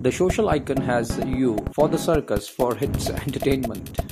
The social icon has you for the circus for its entertainment.